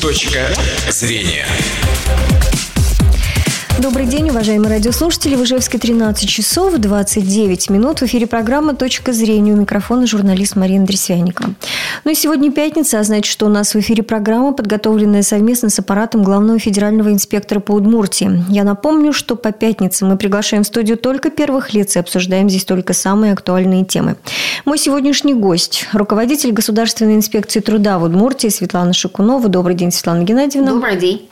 Точка зрения. Добрый день, уважаемые радиослушатели. В Ижевске 13 часов 29 минут. В эфире программа «Точка зрения». У микрофона журналист Марина Дресвянникова. Ну и сегодня пятница, а значит, что у нас в эфире программа, подготовленная совместно с аппаратом главного федерального инспектора по Удмуртии. Я напомню, что по пятницам мы приглашаем в студию только первых лиц и обсуждаем здесь только самые актуальные темы. Мой сегодняшний гость – руководитель Государственной инспекции труда в Удмуртии Светлана Шакунова. Добрый день, Светлана Геннадьевна. Добрый день.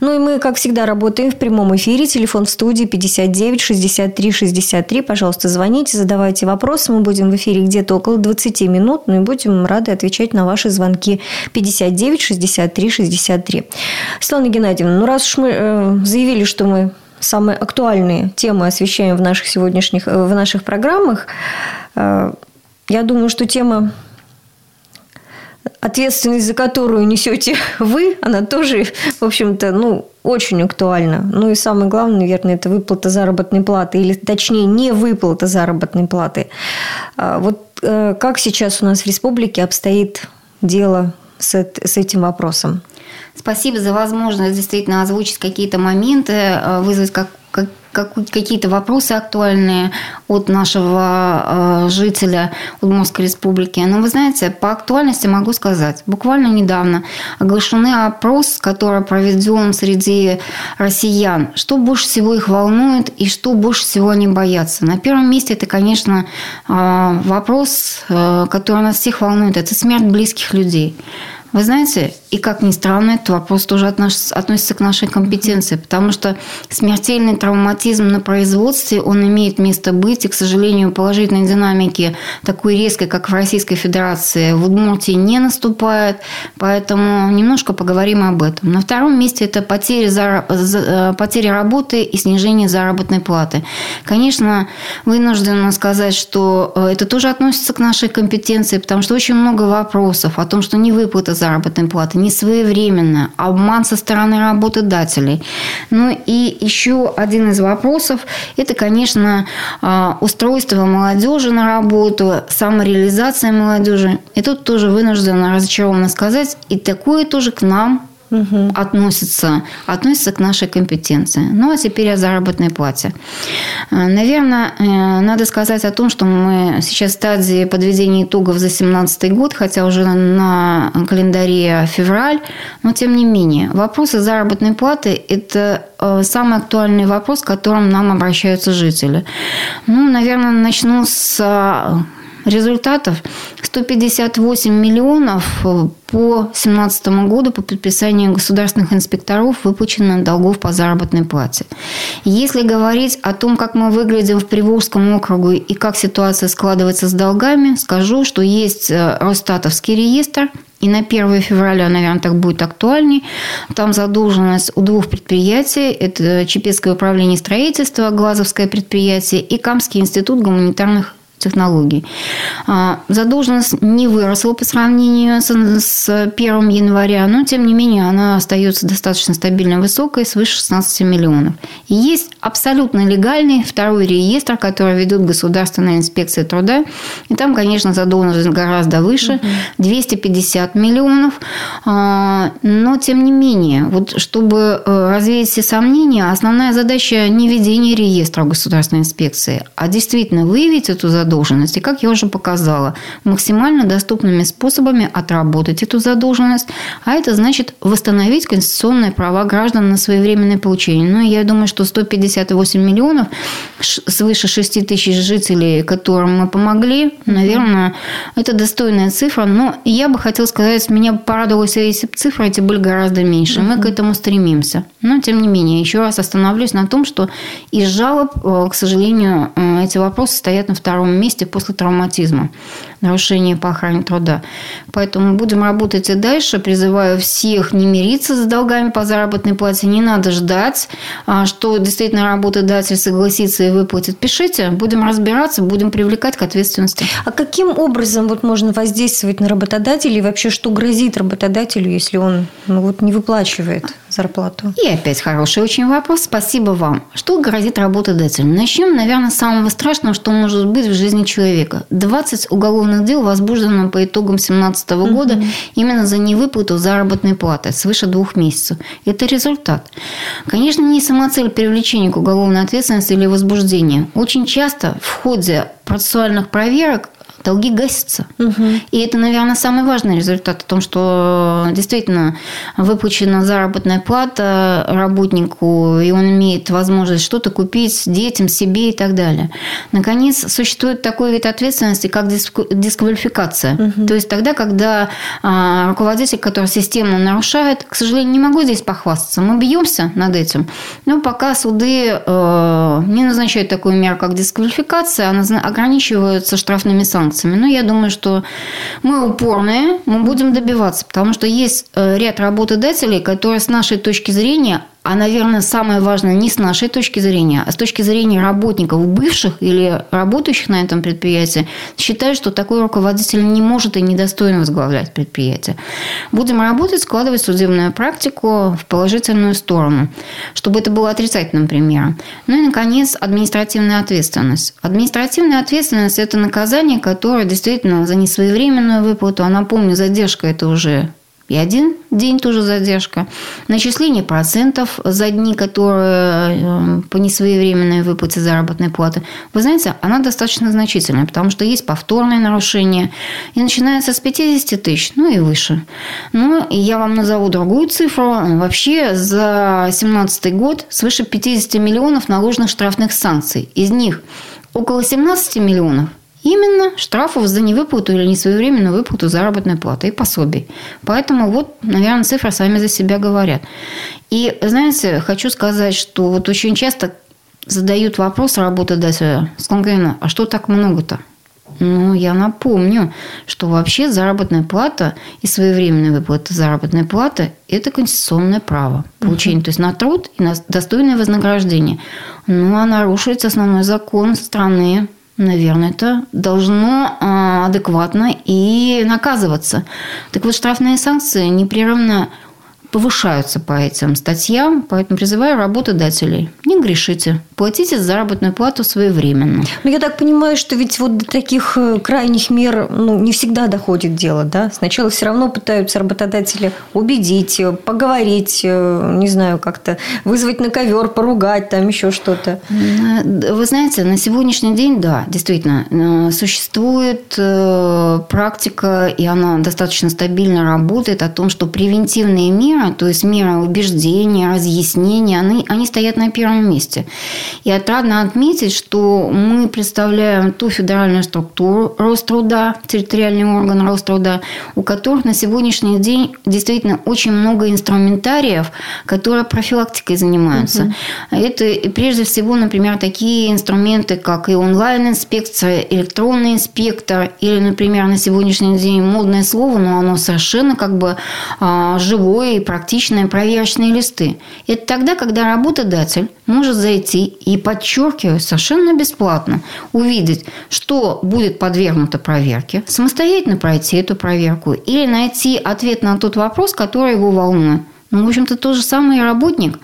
Ну и мы, как всегда, работаем в прямом эфире. Телефон в студии 59 63 63. Пожалуйста, звоните, задавайте вопросы. Мы будем в эфире где-то около 20 минут, ну и будем рады отвечать на ваши звонки 59 63 63. Светлана Геннадьевна, ну раз уж мы э, заявили, что мы самые актуальные темы освещаем в наших сегодняшних, э, в наших программах, э, я думаю, что тема ответственность за которую несете вы, она тоже, в общем-то, ну, очень актуальна. Ну и самое главное, наверное, это выплата заработной платы, или точнее, не выплата заработной платы. А вот э, как сейчас у нас в республике обстоит дело с, этим вопросом? Спасибо за возможность действительно озвучить какие-то моменты, э, вызвать как какие-то вопросы актуальные от нашего э, жителя Удмуртской республики. Но вы знаете, по актуальности могу сказать. Буквально недавно оглашенный опрос, который проведен среди россиян. Что больше всего их волнует и что больше всего они боятся? На первом месте это, конечно, э, вопрос, э, который нас всех волнует. Это смерть близких людей. Вы знаете, и как ни странно, этот вопрос тоже относится к нашей компетенции, потому что смертельный травматизм на производстве, он имеет место быть, и, к сожалению, положительной динамики такой резкой, как в Российской Федерации, в Удмуртии не наступает, поэтому немножко поговорим об этом. На втором месте это потери, э, потери работы и снижение заработной платы. Конечно, вынуждена сказать, что э, это тоже относится к нашей компетенции, потому что очень много вопросов о том, что не выплата заработной платы, несвоевременно, обман со стороны работодателей. Ну и еще один из вопросов – это, конечно, а, устройство молодежи на работу, самореализация молодежи. И тут тоже вынуждена разочарованно сказать, и такое тоже к нам угу. относится, относится к нашей компетенции. Ну, а теперь о заработной плате. Э, Наверное, э, надо сказать о том, что мы сейчас в стадии подведения итогов за 2017 год, хотя уже на календаре февраль, но тем не менее. Вопросы заработной платы – это э, самый актуальный вопрос, к которым нам обращаются жители. Ну, наверное, начну с результатов 158 миллионов э, по 2017 году по подписанию государственных инспекторов выплачено долгов по заработной плате. Если говорить о том, как мы выглядим в Приволжском округу и как ситуация складывается с долгами, скажу, что есть э, Росстатовский реестр, и на 1 февраля, наверное, так будет актуальней. Там задолженность у двух предприятий. Это Чепецкое управление строительства, Глазовское предприятие и Камский институт гуманитарных технологий. А, задолженность не выросла по сравнению с 1 января, но, тем не менее, она остается достаточно стабильно высокой, свыше 16 миллионов. И есть абсолютно легальный второй реестр, который ведут Государственная инспекция труда. И там, конечно, задолженность гораздо выше, 250 миллионов. А, но, тем не менее, вот чтобы э, развеять все сомнения, основная задача не ведение реестра Государственной инспекции, а действительно выявить эту задолженность задолженность. И, как я уже показала, максимально доступными способами отработать эту задолженность, а это значит восстановить конституционные права граждан на своевременное получение. Ну, я думаю, что 158 миллионов, свыше 6 тысяч жителей, которым мы помогли, наверное, это достойная цифра. Но я бы хотела сказать, меня порадовало, если цифры эти были гораздо меньше. Мы к этому стремимся. Но, тем не менее, еще раз остановлюсь на том, что из жалоб, э, к сожалению, э, эти вопросы стоят на втором месте после травматизма, нарушения по охране труда. Поэтому будем работать и дальше. Призываю всех не мириться с долгами по заработной плате. Не надо ждать, а, что действительно работодатель согласится и выплатит. Пишите, будем разбираться, будем привлекать к ответственности. А каким образом вот можно воздействовать на работодателя и вообще что грозит работодателю, если он ну, вот не выплачивает зарплату? И опять хороший очень вопрос. Спасибо вам. Что грозит работодателю? Начнем, наверное, с самого страшного, что может быть в жизни человека. 20 уголовных уголовных дел возбуждено по итогам 2017 года угу. именно за невыплату заработной платы свыше двух месяцев. Это результат. Конечно, не самоцель привлечения к уголовной ответственности или возбуждения. Очень часто в ходе процессуальных проверок долги гасятся. Угу. И это, наверное, самый важный результат о том, что действительно выплачена заработная плата работнику, и он имеет возможность что-то купить детям, себе и так далее. Наконец, существует такой вид ответственности, как дисквалификация. Угу. То есть тогда, когда а, руководитель, который систему нарушает, к сожалению, не могу здесь похвастаться, мы бьемся над этим, но пока суды э, не назначают такую меру, как дисквалификация, а ограничиваются штрафными санкциями санкциями. Но я думаю, что мы упорные, мы будем добиваться, потому что есть э, ряд работодателей, которые с нашей точки зрения а, наверное, самое важное не с нашей точки зрения, а с точки зрения работников, бывших или работающих на этом предприятии, считают, что такой руководитель не может и недостоин возглавлять предприятие. Будем работать, складывать судебную практику в положительную сторону, чтобы это было отрицательным примером. Ну и, наконец, административная ответственность. Административная ответственность – это наказание, которое действительно за несвоевременную выплату, а напомню, задержка – это уже и один день тоже задержка. Начисление процентов за дни, которые э, по несвоевременной выплате заработной платы. Вы знаете, она достаточно значительная, потому что есть повторные нарушения. И начинается с 50 тысяч, ну и выше. Ну, и я вам назову другую цифру. Вообще за 2017 год свыше 50 миллионов наложенных штрафных санкций. Из них около 17 миллионов – Именно штрафов за невыплату или несвоевременную выплату заработной платы и пособий. Поэтому вот, наверное, цифры сами за себя говорят. И, знаете, хочу сказать, что вот очень часто задают вопрос работодателя с конкретно, а что так много-то? Ну, я напомню, что вообще заработная плата и своевременная выплата заработной платы – это конституционное право получения, uh-huh. то есть на труд и на достойное вознаграждение. Ну, а нарушить основной закон страны Наверное, это должно а, адекватно и наказываться. Так вот, штрафные санкции непрерывно повышаются по этим статьям, поэтому призываю работодателей, не грешите, платите заработную плату своевременно. Ну, я так понимаю, что ведь вот до таких э, крайних мер ну, не всегда доходит дело, да? Сначала все равно пытаются работодатели убедить, э, поговорить, э, не знаю, как-то вызвать на ковер, поругать, там еще что-то. Вы знаете, на сегодняшний день, да, действительно, существует практика, и она достаточно стабильно работает, о том, что превентивные меры то есть мера убеждения, разъяснения, они, они стоят на первом месте. И отрадно отметить, что мы представляем ту федеральную структуру Роструда, территориальный орган Роструда, у которых на сегодняшний день действительно очень много инструментариев, которые профилактикой занимаются. Угу. Это прежде всего, например, такие инструменты, как и онлайн-инспекция, электронный инспектор, или, например, на сегодняшний день модное слово, но оно совершенно как бы а, живое и практичные проверочные листы. Это тогда, когда работодатель может зайти и, подчеркиваю, совершенно бесплатно увидеть, что будет подвергнуто проверке, самостоятельно пройти эту проверку или найти ответ на тот вопрос, который его волнует. Ну, в общем-то, тот же самый работник,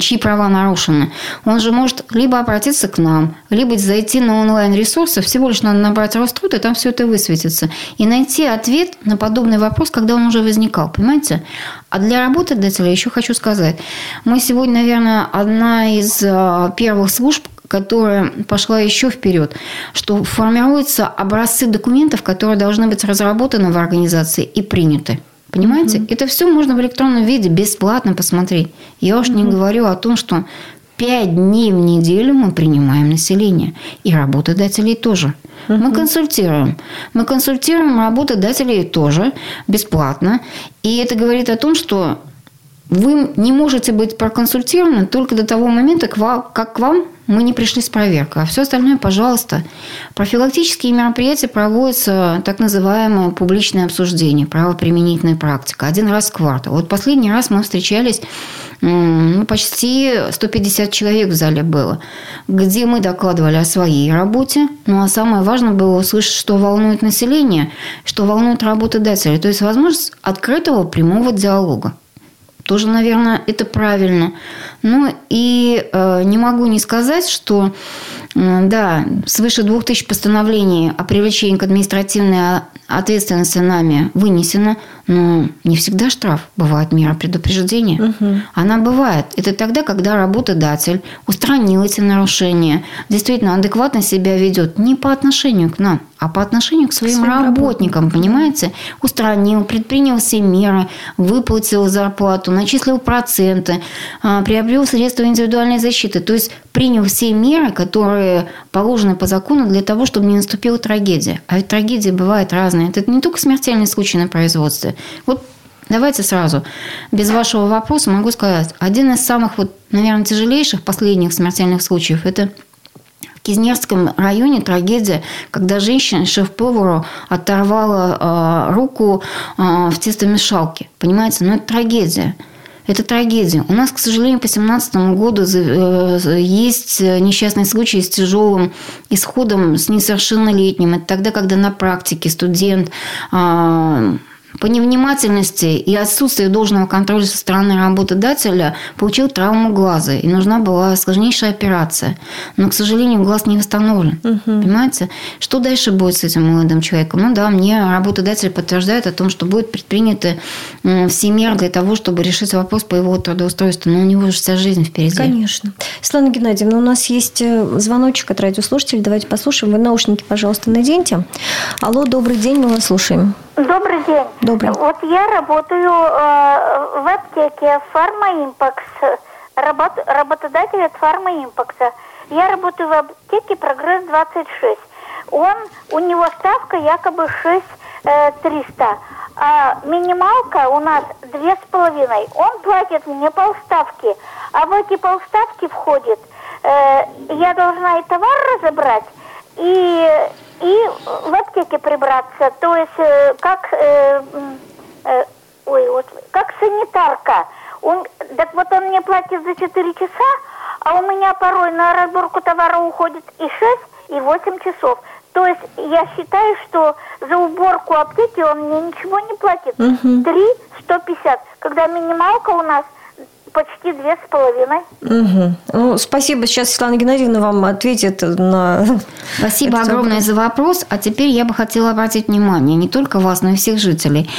чьи права нарушены, он же может либо обратиться к нам, либо зайти на онлайн-ресурсы, всего лишь надо набрать Роструд, и там все это высветится. И найти ответ на подобный вопрос, когда он уже возникал, понимаете? А для работодателя еще хочу сказать, мы сегодня, наверное, одна из а, первых служб, которая пошла еще вперед, что формируются образцы документов, которые должны быть разработаны в организации и приняты. Понимаете? Mm-hmm. Это все можно в электронном виде бесплатно посмотреть. Я уж mm-hmm. не говорю о том, что пять дней в неделю мы принимаем население. И работодателей тоже. Uh-huh. Мы консультируем. Мы консультируем работодателей тоже бесплатно. И это говорит о том, что вы не можете быть проконсультированы только до того момента, как к вам мы не пришли с проверкой. А все остальное, пожалуйста. Профилактические мероприятия проводятся так называемое публичное обсуждение, правоприменительная практика. Один раз в квартал. Вот последний раз мы встречались, ну, почти 150 человек в зале было, где мы докладывали о своей работе. Ну, а самое важное было услышать, что волнует население, что волнует работодателей. То есть возможность открытого прямого диалога. Тоже, наверное, это правильно. Ну и э, не могу не сказать, что да, свыше двух тысяч постановлений о привлечении к административной ответственности нами вынесено, но не всегда штраф. Бывает мера предупреждения. Угу. Она бывает. Это тогда, когда работодатель устранил эти нарушения, действительно адекватно себя ведет не по отношению к нам, а по отношению к своим, своим работникам, работникам, понимаете? Устранил, предпринял все меры, выплатил зарплату, начислил проценты, а, приобрел средства индивидуальной защиты. То есть принял все меры, которые положены по закону для того, чтобы не наступила трагедия. А ведь трагедии бывают разные. Это не только смертельный случай на производстве. Вот Давайте сразу, без вашего вопроса могу сказать, один из самых, вот, наверное, тяжелейших последних смертельных случаев – это в Кизнерском районе трагедия, когда женщина шеф-повару оторвала э, руку э, в тестомешалке. Понимаете, ну это трагедия. Это трагедия. У нас, к сожалению, по 2017 году э, есть несчастный случай с тяжелым исходом с несовершеннолетним. Это тогда, когда на практике студент э, по невнимательности и отсутствию должного контроля со стороны работодателя получил травму глаза, и нужна была сложнейшая операция. Но, к сожалению, глаз не восстановлен. Угу. Понимаете? Что дальше будет с этим молодым человеком? Ну да, мне работодатель подтверждает о том, что будут предприняты все меры для того, чтобы решить вопрос по его трудоустройству. Но у него же вся жизнь впереди. Конечно. Светлана Геннадьевна, у нас есть э, звоночек от радиослушателей. Давайте послушаем. Вы наушники, пожалуйста, наденьте. Алло, добрый день, мы вас слушаем. Добрый день. Добрый. Вот я работаю э, в аптеке Фармаимпакс. Работ, работодатель от Фармаимпакса. Я работаю в аптеке Прогресс 26. Он, у него ставка якобы 6 э, 300. А минималка у нас две с половиной. Он платит мне полставки. А в эти полставки входит, э, я должна и товар разобрать, и и в аптеке прибраться, то есть э, как, э, э, ой, вот, как санитарка. Он, так вот он мне платит за 4 часа, а у меня порой на разборку товара уходит и 6, и 8 часов. То есть я считаю, что за уборку аптеки он мне ничего не платит. Угу. 3 150, когда минималка у нас – Почти две с половиной. Угу. Ну, спасибо. Сейчас Светлана Геннадьевна вам ответит на... Спасибо огромное вопрос. за вопрос. А теперь я бы хотела обратить внимание не только вас, но и всех жителей.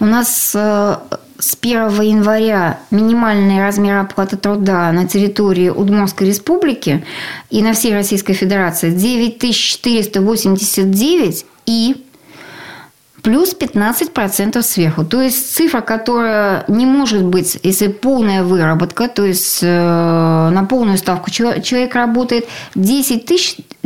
У нас э, с 1 января минимальный размер оплаты труда на территории Удмуртской республики и на всей Российской Федерации 9489 и плюс 15% сверху. То есть цифра, которая не может быть, если полная выработка, то есть э, на полную ставку человек работает 10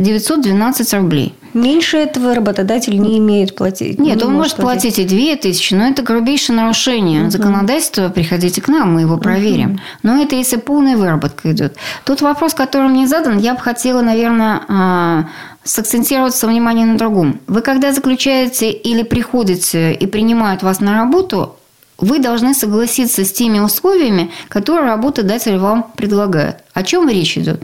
912 рублей. Меньше этого работодатель не имеет платить. Нет, не он может платить. платить и 2 тысячи, но это грубейшее нарушение угу. законодательства. Приходите к нам, мы его проверим. Угу. Но это если полная выработка идет. Тут вопрос, который мне задан, я бы хотела, наверное, а, сакцентироваться внимание на другом. Вы когда заключаете или приходите и принимают вас на работу, вы должны согласиться с теми условиями, которые работодатель вам предлагает. О чем речь идет?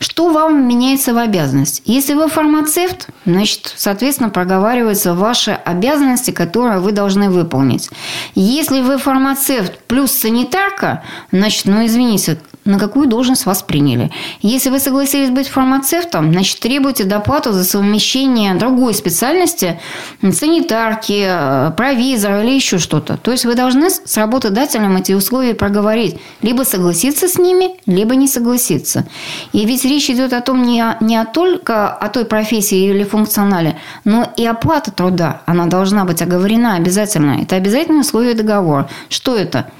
Что вам меняется в обязанность? Если вы фармацевт, значит, соответственно, проговариваются ваши обязанности, которые вы должны выполнить. Если вы фармацевт плюс санитарка, значит, ну, извините, на какую должность вас приняли. Если вы согласились быть фармацевтом, значит, требуйте доплату за совмещение другой специальности, санитарки, э, провизора или еще что-то. То есть вы должны с работодателем эти условия проговорить. Либо согласиться с ними, либо не согласиться. И ведь речь идет о том не, не о только о той профессии или функционале, но и оплата труда. Она должна быть оговорена обязательно. Это обязательное условие договора. Что это?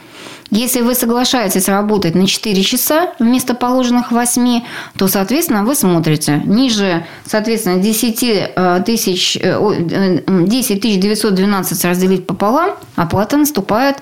Если вы соглашаетесь работать на 4 часа вместо положенных 8, то, соответственно, вы смотрите ниже, соответственно, 10 э, тысяч, 10 э, тысяч 912 разделить пополам, оплата наступает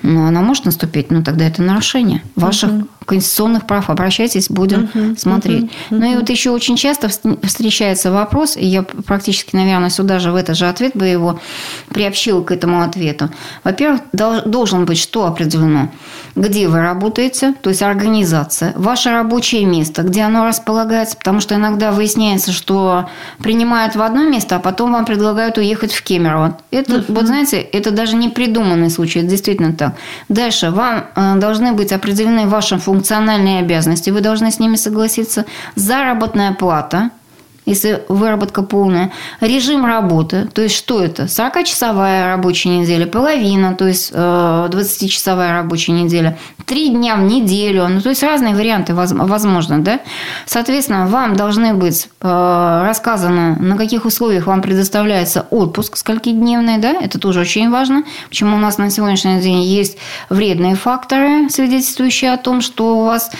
ну, она может наступить, но тогда это нарушение ваших угу. Конституционных прав. Обращайтесь, будем uh-huh, смотреть. Uh-huh, uh-huh. Ну и вот еще очень часто встречается вопрос, и я практически, наверное, сюда же в этот же ответ бы его приобщила к этому ответу. Во-первых, должен быть что определено? Где вы работаете, то есть организация, ваше рабочее место, где оно располагается, потому что иногда выясняется, что принимают в одно место, а потом вам предлагают уехать в Кемерово. Это, uh-huh. вот знаете, это даже не придуманный случай, это действительно так. Дальше вам э, должны быть определены ваши функциональные обязанности, вы должны с ними согласиться. Заработная плата – если выработка полная. Режим работы, то есть что это? 40-часовая рабочая неделя, половина, то есть 20-часовая э, рабочая неделя, три дня в неделю, ну то есть разные варианты возможно, да? Соответственно, вам должны быть э, рассказано, на каких условиях вам предоставляется отпуск, скольки дневный, да? Это тоже очень важно. Почему у нас на сегодняшний день есть вредные факторы, свидетельствующие о том, что у вас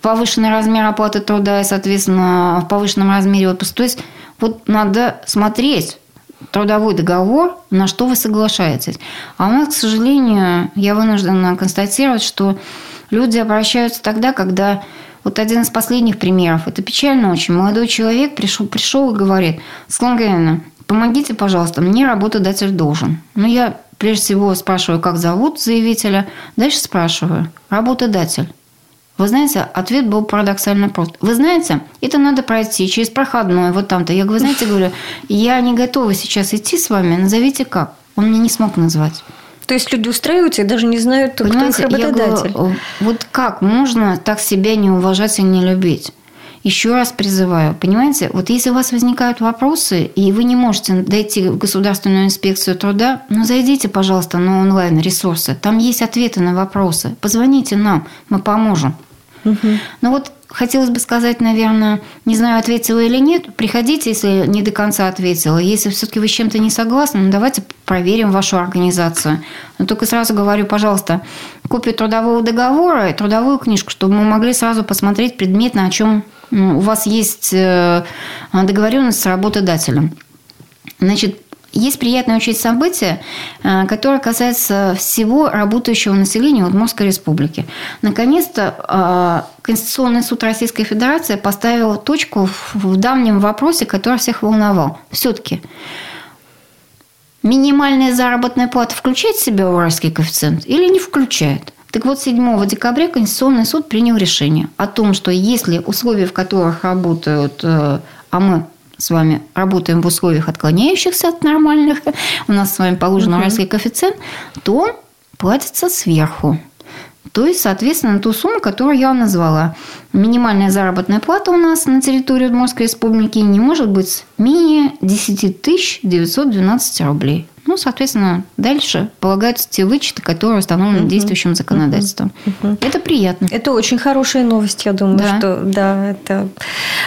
повышенный размер оплаты труда и, соответственно, в повышенном размере отпуска. То есть вот надо смотреть трудовой договор, на что вы соглашаетесь. А у нас, к сожалению, я вынуждена констатировать, что люди обращаются тогда, когда вот один из последних примеров, это печально очень. Молодой человек пришел, пришел и говорит, Григорьевна, помогите, пожалуйста, мне работодатель должен. Ну, я прежде всего спрашиваю, как зовут заявителя, дальше спрашиваю, работодатель. Вы знаете, ответ был парадоксально прост. Вы знаете, это надо пройти через проходной, вот там-то. Я, вы знаете, говорю, я не готова сейчас идти с вами, назовите как. Он мне не смог назвать. То есть люди устраиваются и даже не знают, Понимаете, кто их работодатель. Говорю, вот как можно так себя не уважать и не любить? Еще раз призываю, понимаете, вот если у вас возникают вопросы, и вы не можете дойти в Государственную инспекцию труда, ну, зайдите, пожалуйста, на онлайн-ресурсы. Там есть ответы на вопросы. Позвоните нам, мы поможем. Угу. Ну вот хотелось бы сказать, наверное, не знаю, ответила или нет. Приходите, если не до конца ответила. Если все-таки вы с чем-то не согласны, ну давайте проверим вашу организацию. Но только сразу говорю, пожалуйста, копию трудового договора и трудовую книжку, чтобы мы могли сразу посмотреть предметно, о чем ну, у вас есть э, договоренность с работодателем. Значит, есть приятное очень событие, э, которое касается всего работающего населения Удмуртской республики. Наконец-то э, Конституционный суд Российской Федерации поставил точку в давнем вопросе, который всех волновал. Все-таки минимальная заработная плата включает в себя уральский коэффициент или не включает? Так вот, 7 декабря Конституционный суд принял решение о том, что если условия, в которых работают, э, а мы с вами работаем в условиях отклоняющихся от нормальных, у нас с вами положен уральский угу. коэффициент, то платится сверху. То есть, соответственно, ту сумму, которую я вам назвала. Минимальная заработная плата у нас на территории Удмуртской республики не может быть менее 10 912 рублей. Ну, соответственно, дальше полагаются те вычеты, которые установлены угу. действующим законодательством. Угу. Это приятно. Это очень хорошая новость, я думаю, да. что да, это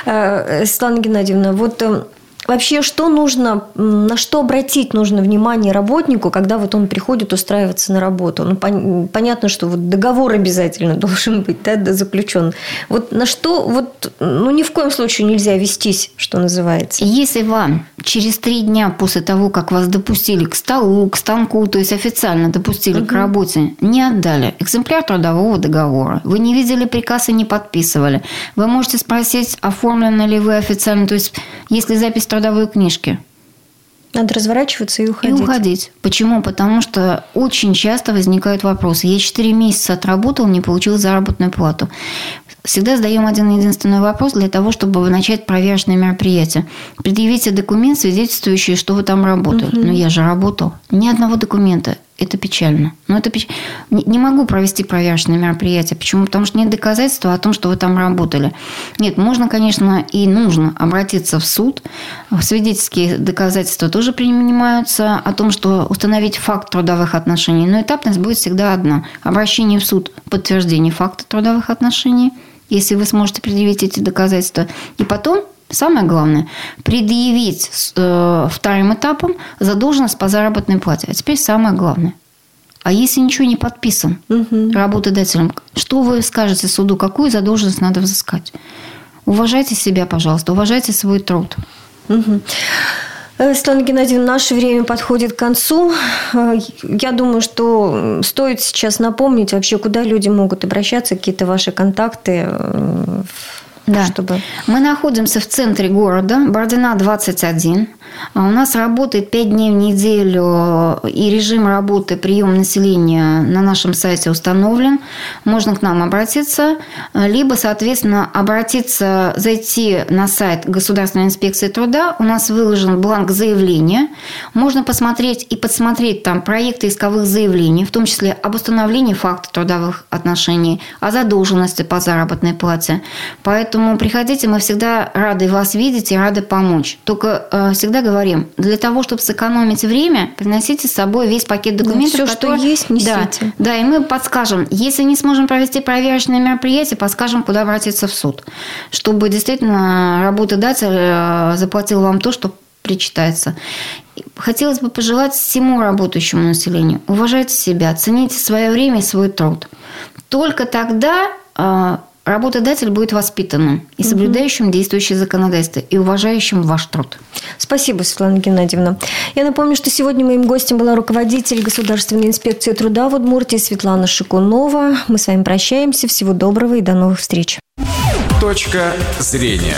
э, Светлана Геннадьевна. Вот э, Вообще, что нужно, на что обратить нужно внимание работнику, когда вот он приходит устраиваться на работу? Ну, пон- понятно, что вот договор обязательно должен быть да, заключен. Вот на что вот, ну, ни в коем случае нельзя вестись, что называется. Если вам через три дня после того, как вас допустили к столу, к станку, то есть официально допустили угу. к работе, не отдали экземпляр трудового договора, вы не видели приказ и не подписывали, вы можете спросить, оформлены ли вы официально, то есть если запись трудовой книжки. Надо разворачиваться и уходить. И уходить. Почему? Потому что очень часто возникают вопросы. Я 4 месяца отработал, не получил заработную плату. Всегда задаем один единственный вопрос для того, чтобы начать проверочное мероприятие. Предъявите документ, свидетельствующий, что вы там работали. Угу. Ну, я же работал. Ни одного документа это печально. Но это печ... Не могу провести проверочное мероприятие. Почему? Потому что нет доказательства о том, что вы там работали. Нет, можно, конечно, и нужно обратиться в суд. Свидетельские доказательства тоже принимаются о том, что установить факт трудовых отношений. Но этапность будет всегда одна. Обращение в суд, подтверждение факта трудовых отношений, если вы сможете предъявить эти доказательства. И потом Самое главное – предъявить э, вторым этапом задолженность по заработной плате. А теперь самое главное. А если ничего не подписан угу. работодателем, что вы скажете суду, какую задолженность надо взыскать? Уважайте себя, пожалуйста, уважайте свой труд. Угу. Светлана Геннадьевна, наше время подходит к концу. Э, я думаю, что стоит сейчас напомнить вообще, куда люди могут обращаться, какие-то ваши контакты, э, да. чтобы... Мы находимся в центре города, Бородина 21. А у нас работает 5 дней в неделю, и режим работы прием населения на нашем сайте установлен. Можно к нам обратиться, либо, соответственно, обратиться, зайти на сайт Государственной инспекции труда. У нас выложен бланк заявления. Можно посмотреть и подсмотреть там проекты исковых заявлений, в том числе об установлении факта трудовых отношений, о задолженности по заработной плате. Поэтому приходите, мы всегда рады вас видеть и рады помочь. Только э, всегда говорим, для того, чтобы сэкономить время, приносите с собой весь пакет документов. Да, все, который... что есть, несите. Да, да, и мы подскажем. Если не сможем провести проверочное мероприятие, подскажем, куда обратиться в суд. Чтобы действительно работодатель э, заплатил вам то, что причитается. Хотелось бы пожелать всему работающему населению. Уважайте себя, цените свое время и свой труд. Только тогда э, работодатель будет воспитанным и соблюдающим действующее законодательство и уважающим ваш труд. Спасибо, Светлана Геннадьевна. Я напомню, что сегодня моим гостем была руководитель Государственной инспекции труда в Удмуртии Светлана Шикунова. Мы с вами прощаемся. Всего доброго и до новых встреч. Точка зрения.